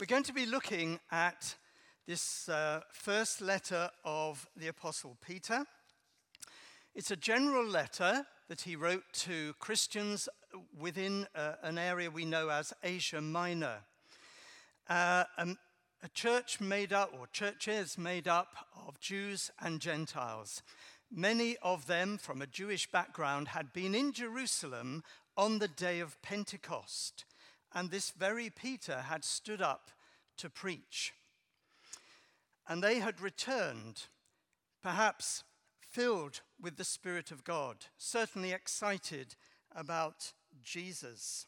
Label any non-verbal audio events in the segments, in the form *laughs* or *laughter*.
We're going to be looking at this uh, first letter of the Apostle Peter. It's a general letter that he wrote to Christians within uh, an area we know as Asia Minor. Uh, um, a church made up, or churches made up of Jews and Gentiles. Many of them from a Jewish background had been in Jerusalem on the day of Pentecost and this very Peter had stood up to preach. And they had returned, perhaps filled with the Spirit of God, certainly excited about Jesus.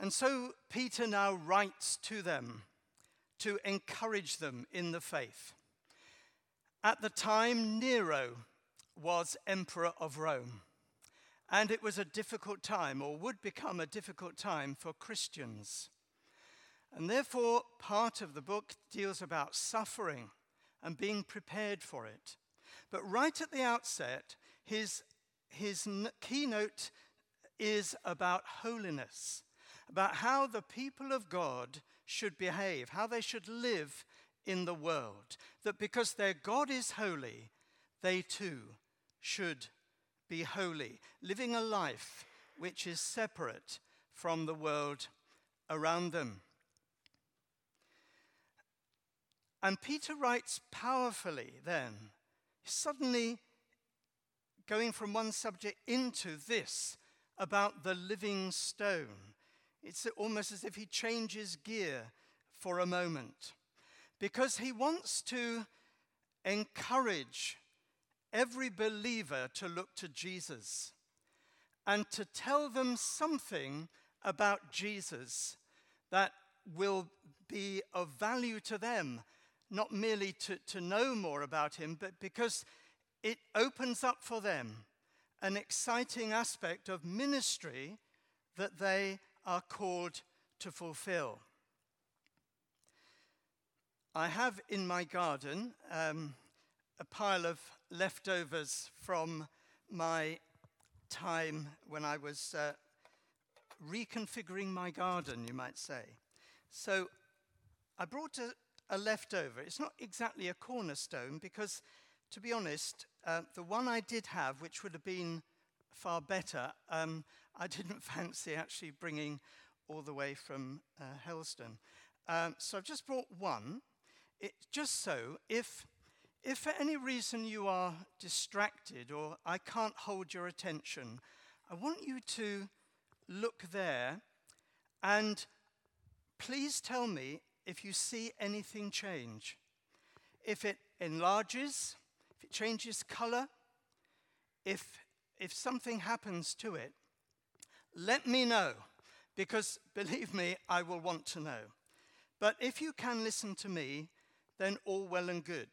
And so Peter now writes to them to encourage them in the faith. At the time, Nero was emperor of Rome. And it was a difficult time, or would become a difficult time, for Christians. And therefore, part of the book deals about suffering and being prepared for it. But right at the outset, his, his keynote is about holiness, about how the people of God should behave, how they should live in the world. That because their God is holy, they too should be holy, living a life which is separate from the world around them. And Peter writes powerfully then, suddenly going from one subject into this about the living stone. It's almost as if he changes gear for a moment because he wants to encourage every believer to look to Jesus and to tell them something about Jesus that will be of value to them, not merely to, to know more about him, but because it opens up for them an exciting aspect of ministry that they are called to fulfill. I have in my garden um, a pile of leftovers from my time when I was uh, reconfiguring my garden, you might say. So I brought a, a, leftover. It's not exactly a cornerstone because, to be honest, uh, the one I did have, which would have been far better, um, I *laughs* didn't fancy actually bringing all the way from uh, Helston. Um, so I've just brought one. It, just so if if for any reason you are distracted or I can't hold your attention, I want you to look there and please tell me if you see anything change. If it enlarges, if it changes color, if, if something happens to it, let me know because *laughs* believe me, I will want to know. But if you can listen to me, then all well and good.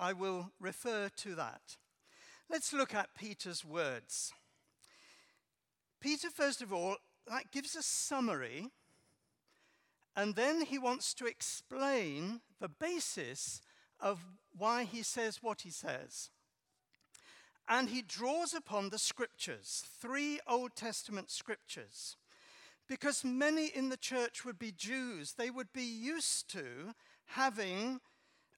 I will refer to that. Let's look at Peter's words. Peter, first of all, that gives a summary, and then he wants to explain the basis of why he says what he says. And he draws upon the scriptures, three Old Testament scriptures, because many in the church would be Jews. They would be used to having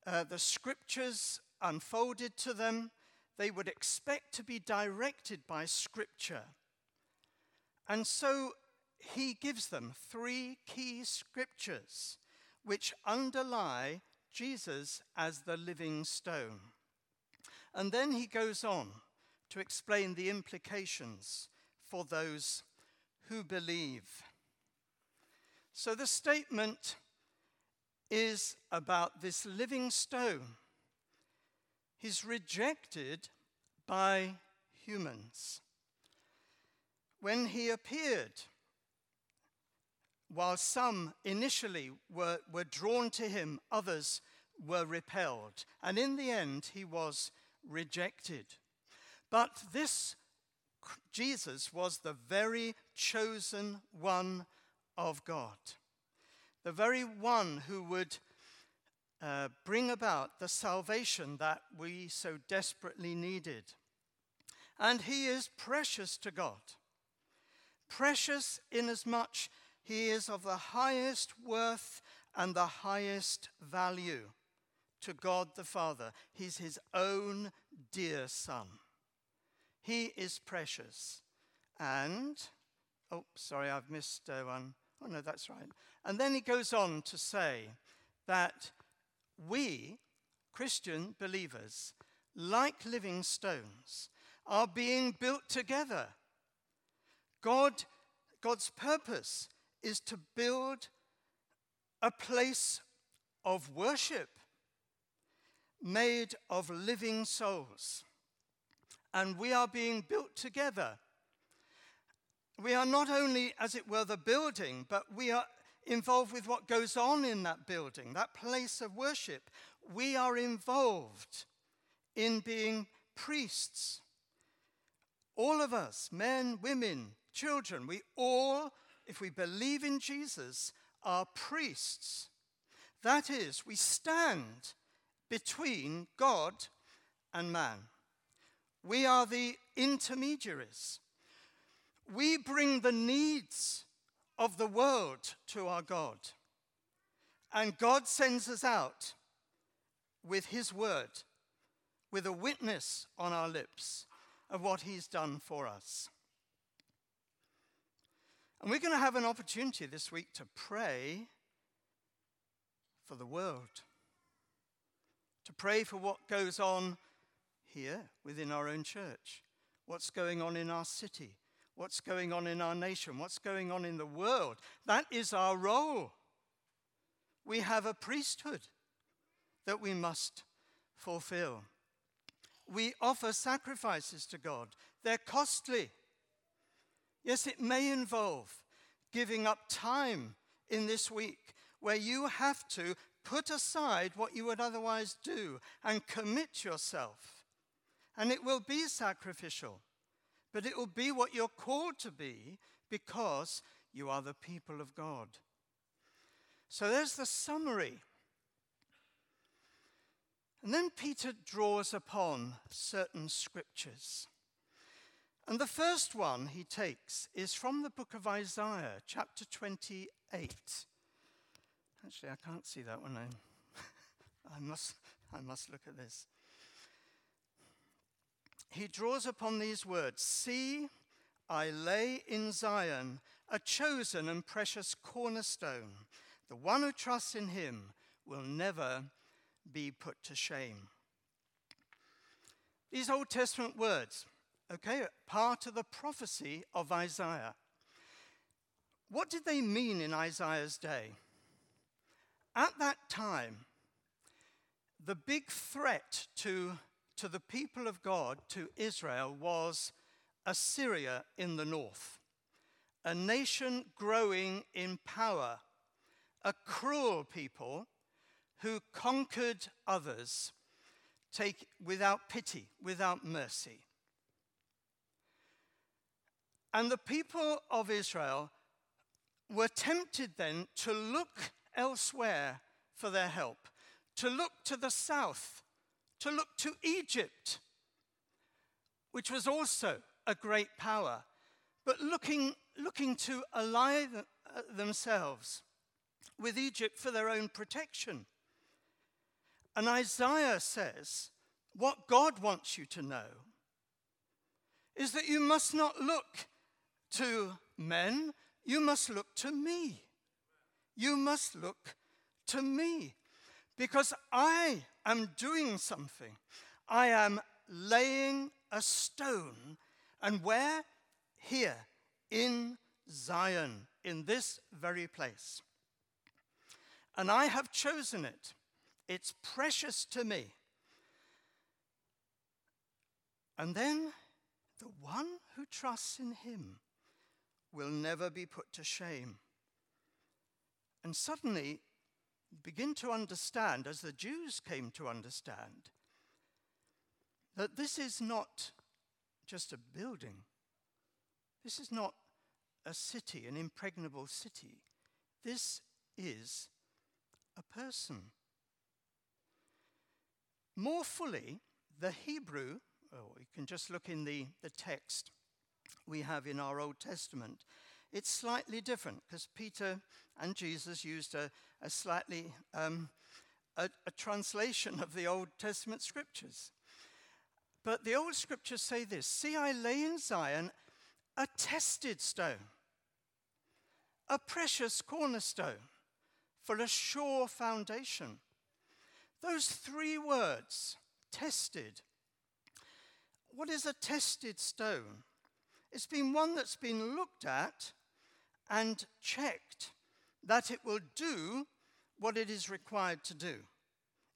uh, the scriptures unfolded to them, they would expect to be directed by scripture. And so he gives them three key scriptures which underlie Jesus as the living stone. And then he goes on to explain the implications for those who believe. So the statement is about this living stone. He's rejected by humans. When he appeared, while some initially were, were drawn to him, others were repelled. And in the end, he was rejected. But this Jesus was the very chosen one of God the very one who would uh, bring about the salvation that we so desperately needed. And he is precious to God. Precious inasmuch He is of the highest worth and the highest value to God the Father. He's his own dear Son. He is precious. And, oh, sorry, I've missed uh, one. Oh, no, that's right. And then he goes on to say that we, Christian believers, like living stones, are being built together. God, God's purpose is to build a place of worship made of living souls. And we are being built together. We are not only, as it were, the building, but we are involved with what goes on in that building, that place of worship. We are involved in being priests. All of us, men, women, children, we all, if we believe in Jesus, are priests. That is, we stand between God and man. We are the intermediaries. We bring the needs of the world to our God. And God sends us out with His word, with a witness on our lips of what He's done for us. And we're going to have an opportunity this week to pray for the world, to pray for what goes on here within our own church, what's going on in our city, what's going on in our nation, what's going on in the world. That is our role. We have a priesthood that we must fulfill. We offer sacrifices to God, they're costly. Yes, it may involve giving up time in this week where you have to put aside what you would otherwise do and commit yourself. And it will be sacrificial, but it will be what you're called to be because you are the people of God. So there's the summary. And then Peter draws upon certain scriptures. And the first one he takes is from the book of Isaiah, chapter 28. Actually, I can't see that one. *laughs* I must, I must look at this. He draws upon these words See, I lay in Zion a chosen and precious cornerstone. The one who trusts in him will never be put to shame. These Old Testament words okay, part of the prophecy of Isaiah. What did they mean in Isaiah's day? At that time, the big threat to, to the people of God, to Israel, was Assyria in the north, a nation growing in power, a cruel people who conquered others take, without pity, without mercy. And the people of Israel were tempted then to look elsewhere for their help, to look to the south, to look to Egypt, which was also a great power, but looking, looking to ally uh, themselves with Egypt for their own protection. And Isaiah says, What God wants you to know is that you must not look to men, you must look to me. You must look to me because I am doing something. I am laying a stone. And where? Here, in Zion, in this very place. And I have chosen it. It's precious to me. And then the one who trusts in him will never be put to shame. And suddenly, begin to understand, as the Jews came to understand, that this is not just a building. This is not a city, an impregnable city. This is a person. More fully, the Hebrew, oh, you can just look in the, the text we have in our Old Testament. It's slightly different because Peter and Jesus used a, a slightly um, a, a translation of the Old Testament scriptures. But the old scriptures say this See, I lay in Zion a tested stone, a precious cornerstone for a sure foundation. Those three words, tested. What is a tested stone? It's been one that's been looked at and checked that it will do what it is required to do.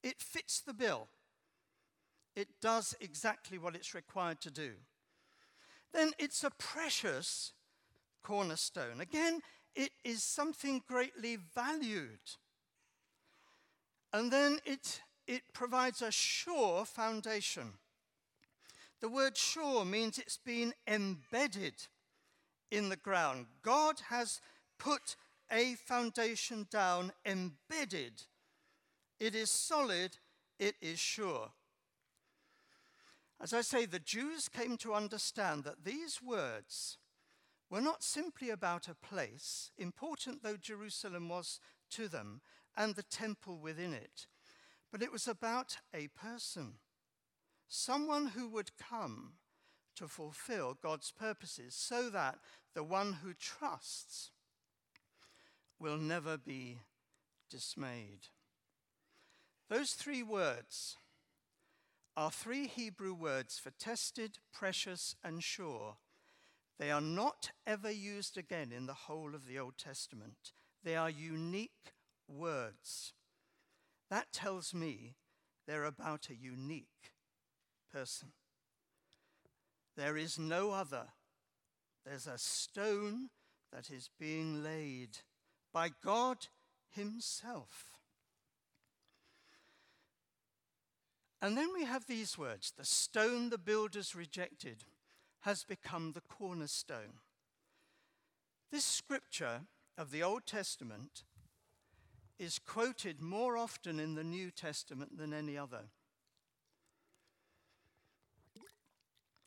It fits the bill. It does exactly what it's required to do. Then it's a precious cornerstone. Again, it is something greatly valued. And then it, it provides a sure foundation. The word sure means it's been embedded in the ground. God has put a foundation down, embedded. It is solid, it is sure. As I say, the Jews came to understand that these words were not simply about a place, important though Jerusalem was to them, and the temple within it, but it was about a person, someone who would come to fulfill God's purposes so that the one who trusts will never be dismayed. Those three words are three Hebrew words for tested, precious, and sure. They are not ever used again in the whole of the Old Testament. They are unique words. That tells me they're about a unique person. There is no other. There's a stone that is being laid by God Himself. And then we have these words the stone the builders rejected has become the cornerstone. This scripture of the Old Testament is quoted more often in the New Testament than any other.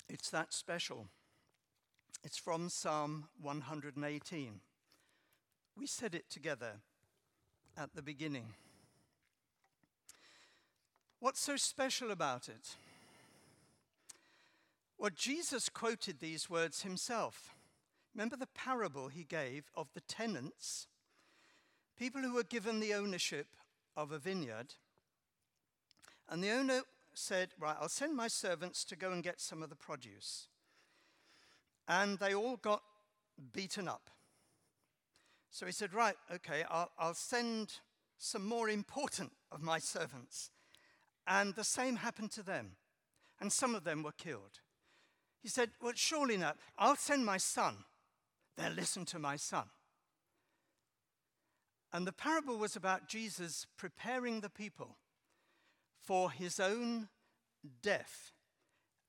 It's that special. It's from Psalm 118. We said it together at the beginning. What's so special about it? Well, Jesus quoted these words himself. Remember the parable he gave of the tenants, people who were given the ownership of a vineyard. And the owner said, Right, I'll send my servants to go and get some of the produce. And they all got beaten up. So he said, Right, okay, I'll, I'll send some more important of my servants. And the same happened to them. And some of them were killed. He said, Well, surely not. I'll send my son. They'll listen to my son. And the parable was about Jesus preparing the people for his own death.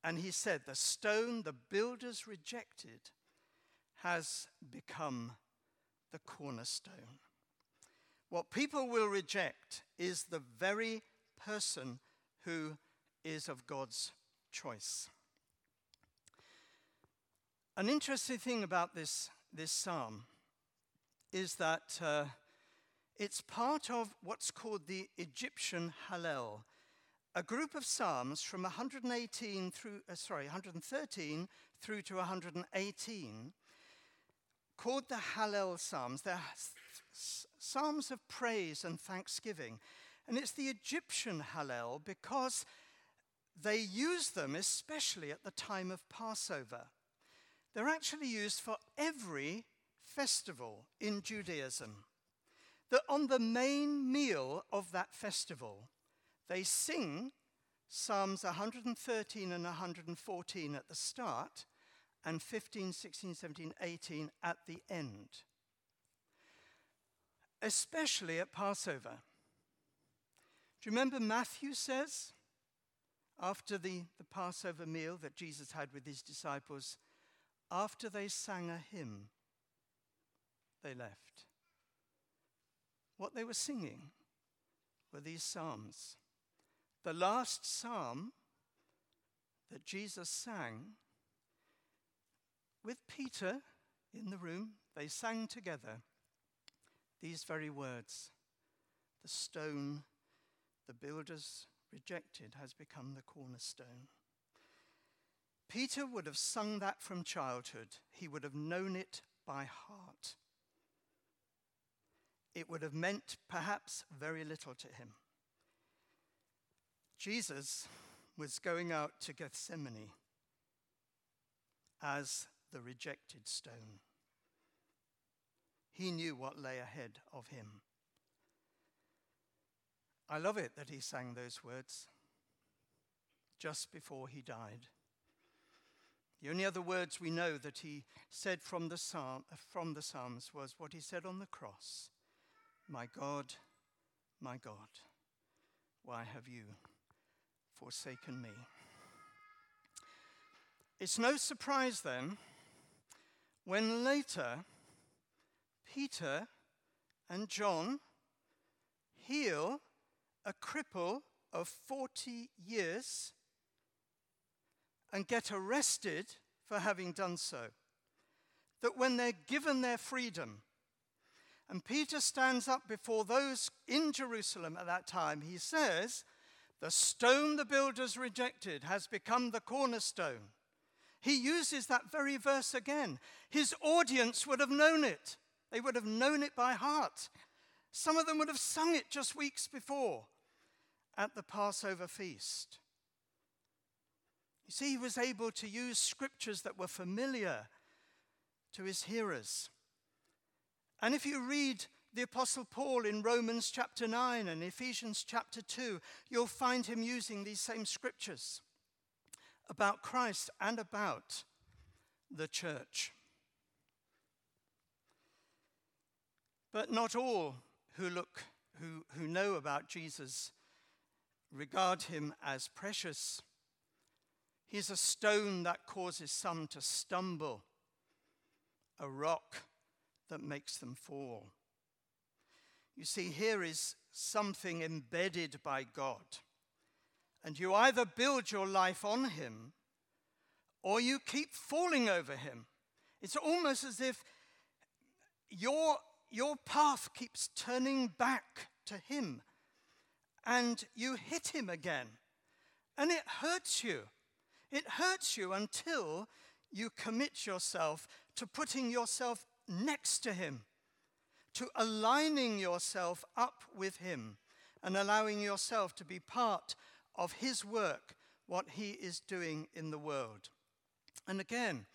And he said, The stone the builders rejected has become the cornerstone. What people will reject is the very person who is of God's choice. An interesting thing about this, this psalm is that uh, it's part of what's called the Egyptian Hallel, a group of psalms from 118 through, uh, sorry, 113 through to 118, called the Hallel Psalms. They're psalms of praise and thanksgiving. And it's the Egyptian Hallel because they use them especially at the time of Passover. They're actually used for every festival in Judaism. That on the main meal of that festival, they sing Psalms 113 and 114 at the start, and 15, 16, 17, 18 at the end. Especially at Passover. Do you remember Matthew says, after the, the Passover meal that Jesus had with his disciples, after they sang a hymn, they left. What they were singing were these psalms. The last psalm that Jesus sang with Peter in the room, they sang together these very words The stone the builders rejected has become the cornerstone. Peter would have sung that from childhood, he would have known it by heart. It would have meant perhaps very little to him. Jesus was going out to Gethsemane as the rejected stone. He knew what lay ahead of him. I love it that he sang those words just before he died. The only other words we know that he said from the, psalm, from the Psalms was what he said on the cross My God, my God, why have you forsaken me? It's no surprise then when later Peter and John heal a cripple of 40 years and get arrested for having done so. That when they're given their freedom, and Peter stands up before those in Jerusalem at that time, he says, The stone the builders rejected has become the cornerstone. He uses that very verse again. His audience would have known it, they would have known it by heart. Some of them would have sung it just weeks before at the Passover feast. You see, he was able to use scriptures that were familiar to his hearers. And if you read the Apostle Paul in Romans chapter 9 and Ephesians chapter 2, you'll find him using these same scriptures about Christ and about the church. But not all who look, who, who know about Jesus regard him as precious. He's a stone that causes some to stumble, a rock that makes them fall. You see, here is something embedded by God. And you either build your life on Him or you keep falling over Him. It's almost as if your, your path keeps turning back to Him and you hit Him again. And it hurts you. It hurts you until you commit yourself to putting yourself next to Him, to aligning yourself up with Him, and allowing yourself to be part of His work, what He is doing in the world. And again,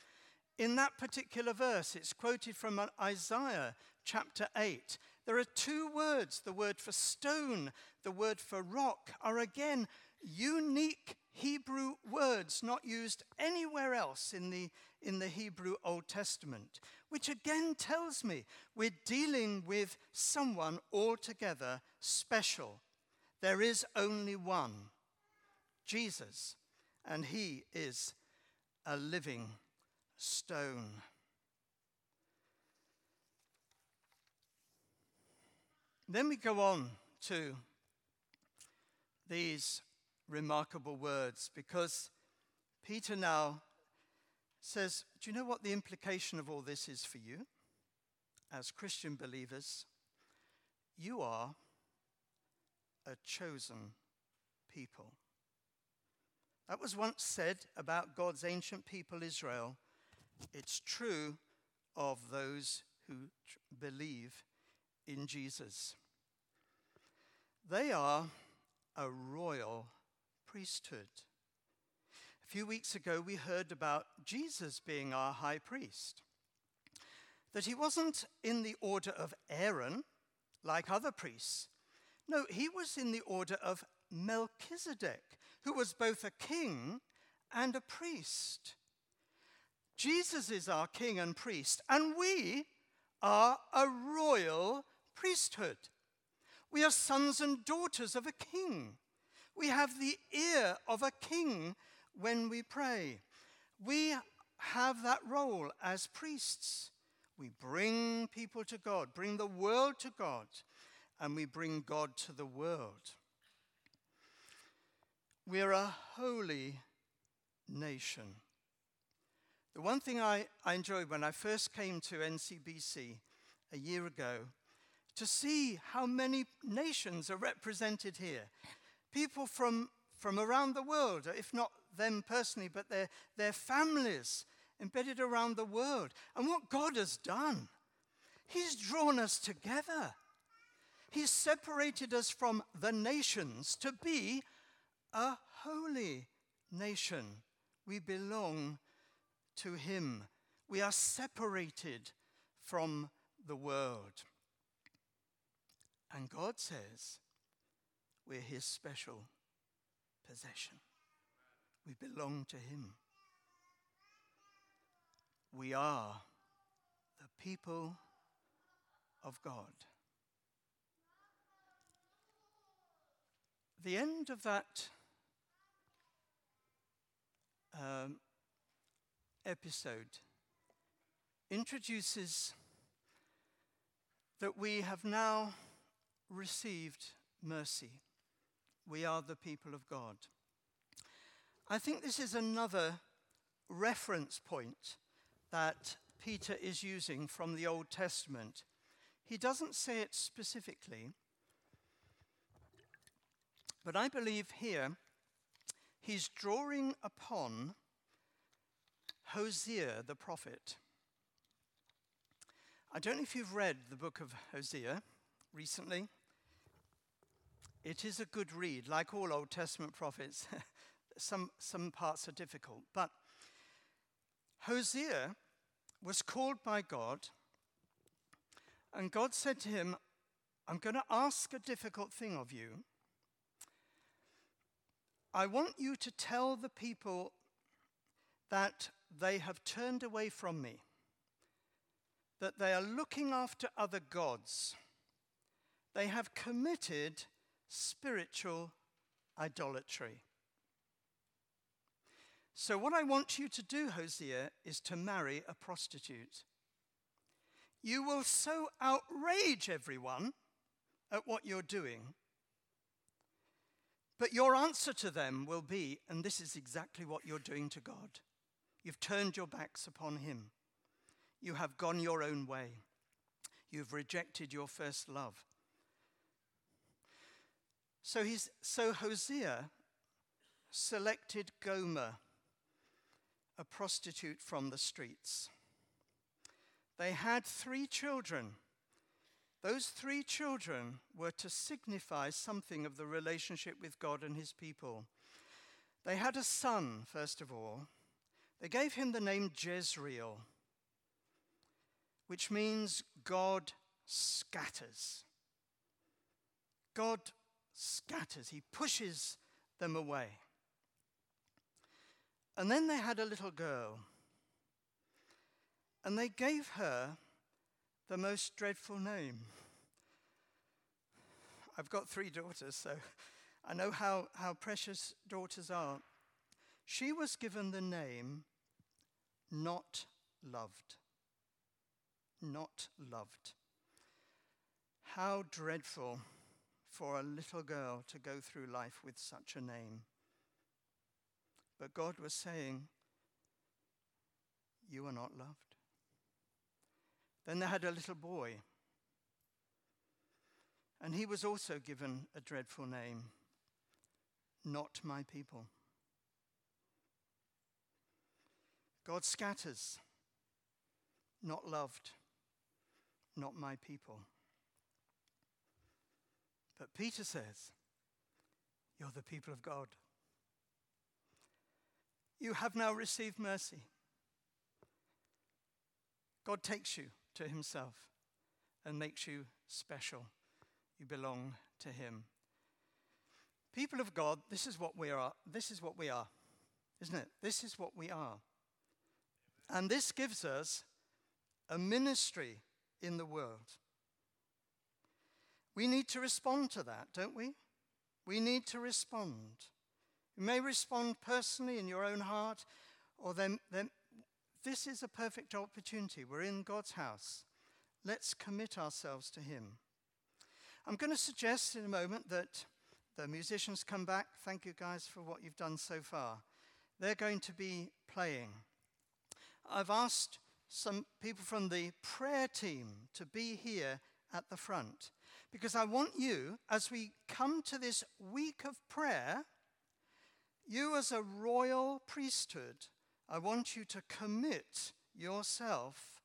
in that particular verse, it's quoted from Isaiah chapter 8. There are two words the word for stone, the word for rock, are again unique Hebrew words not used anywhere else in the, in the Hebrew Old Testament, which again tells me we're dealing with someone altogether special. There is only one, Jesus, and he is a living stone. Then we go on to these remarkable words because Peter now says, Do you know what the implication of all this is for you? As Christian believers, you are a chosen people. That was once said about God's ancient people, Israel. It's true of those who believe in Jesus. They are a royal priesthood. Few weeks ago, we heard about Jesus being our high priest. That he wasn't in the order of Aaron, like other priests. No, he was in the order of Melchizedek, who was both a king and a priest. Jesus is our king and priest, and we are a royal priesthood. We are sons and daughters of a king. We have the ear of a king when we pray. We have that role as priests. We bring people to God, bring the world to God, and we bring God to the world. We're a holy nation. The one thing I, I enjoyed when I first came to NCBC a year ago, to see how many nations are represented here. People from, from around the world, if not them personally, but their, their families embedded around the world. And what God has done, He's drawn us together. He's separated us from the nations to be a holy nation. We belong to Him. We are separated from the world. And God says we're His special possession. We belong to Him. We are the people of God. The end of that um, episode introduces that we have now received mercy. We are the people of God. I think this is another reference point that Peter is using from the Old Testament. He doesn't say it specifically, but I believe here he's drawing upon Hosea the prophet. I don't know if you've read the book of Hosea recently. It is a good read, like all Old Testament prophets. *laughs* some, some parts are difficult. But Hosea was called by God, and God said to him, I'm going to ask a difficult thing of you. I want you to tell the people that they have turned away from me, that they are looking after other gods. They have committed spiritual idolatry. So, what I want you to do, Hosea, is to marry a prostitute. You will so outrage everyone at what you're doing. But your answer to them will be, and this is exactly what you're doing to God. You've turned your backs upon Him. You have gone your own way. You've rejected your first love. So, he's, so Hosea selected Gomer a prostitute from the streets. They had three children. Those three children were to signify something of the relationship with God and his people. They had a son, first of all. They gave him the name Jezreel, which means God scatters. God scatters, he pushes them away. And then they had a little girl. And they gave her the most dreadful name. I've got three daughters, so I know how, how precious daughters are. She was given the name Not Loved. Not Loved. How dreadful for a little girl to go through life with such a name. But God was saying, You are not loved. Then they had a little boy, and he was also given a dreadful name Not my people. God scatters, not loved, not my people. But Peter says, You're the people of God. You have now received mercy. God takes you to himself and makes you special. You belong to him. People of God, this is what we are. This is what we are, isn't it? This is what we are. And this gives us a ministry in the world. We need to respond to that, don't we? We need to respond. You may respond personally in your own heart, or then, then this is a perfect opportunity. We're in God's house. Let's commit ourselves to Him. I'm going to suggest in a moment that the musicians come back. Thank you guys for what you've done so far. They're going to be playing. I've asked some people from the prayer team to be here at the front because I want you, as we come to this week of prayer, you as a royal priesthood, I want you to commit yourself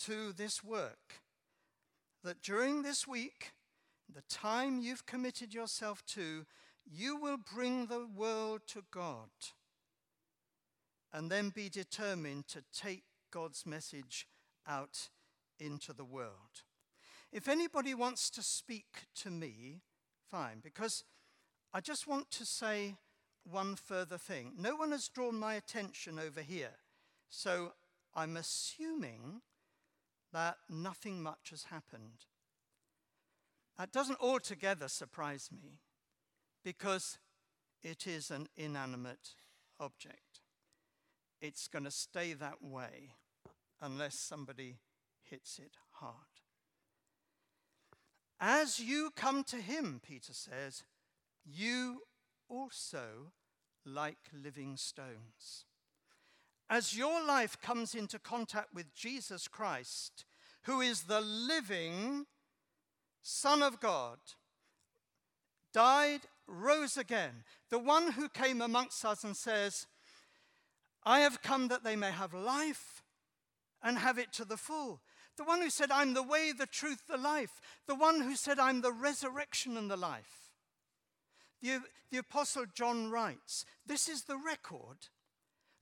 to this work. That during this week, the time you've committed yourself to, you will bring the world to God and then be determined to take God's message out into the world. If anybody wants to speak to me, fine, because I just want to say one further thing. No one has drawn my attention over here, so I'm assuming that nothing much has happened. That doesn't altogether surprise me because it is an inanimate object. It's going to stay that way unless somebody hits it hard. As you come to him, Peter says, you also like living stones. As your life comes into contact with Jesus Christ, who is the living Son of God, died, rose again, the one who came amongst us and says, I have come that they may have life and have it to the full. The one who said, I'm the way, the truth, the life. The one who said, I'm the resurrection and the life. The, the Apostle John writes, This is the record.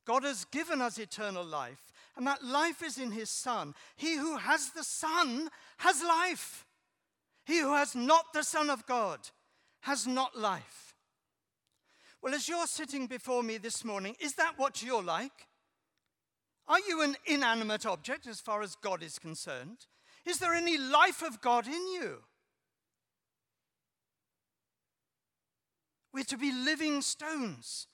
God has given us eternal life, and that life is in his Son. He who has the Son has life. He who has not the Son of God has not life. Well, as you're sitting before me this morning, is that what you're like? Are you an inanimate object as far as God is concerned? Is there any life of God in you? We're to be living stones,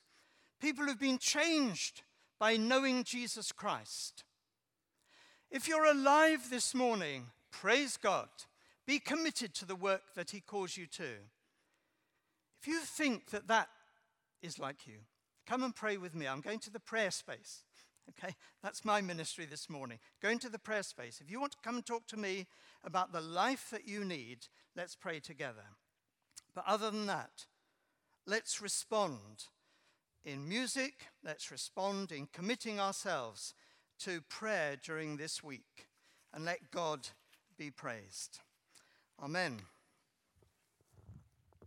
people who've been changed by knowing Jesus Christ. If you're alive this morning, praise God. Be committed to the work that He calls you to. If you think that that is like you, come and pray with me. I'm going to the prayer space. Okay, that's my ministry this morning. Go into the prayer space. If you want to come and talk to me about the life that you need, let's pray together. But other than that, let's respond in music, let's respond in committing ourselves to prayer during this week, and let God be praised. Amen.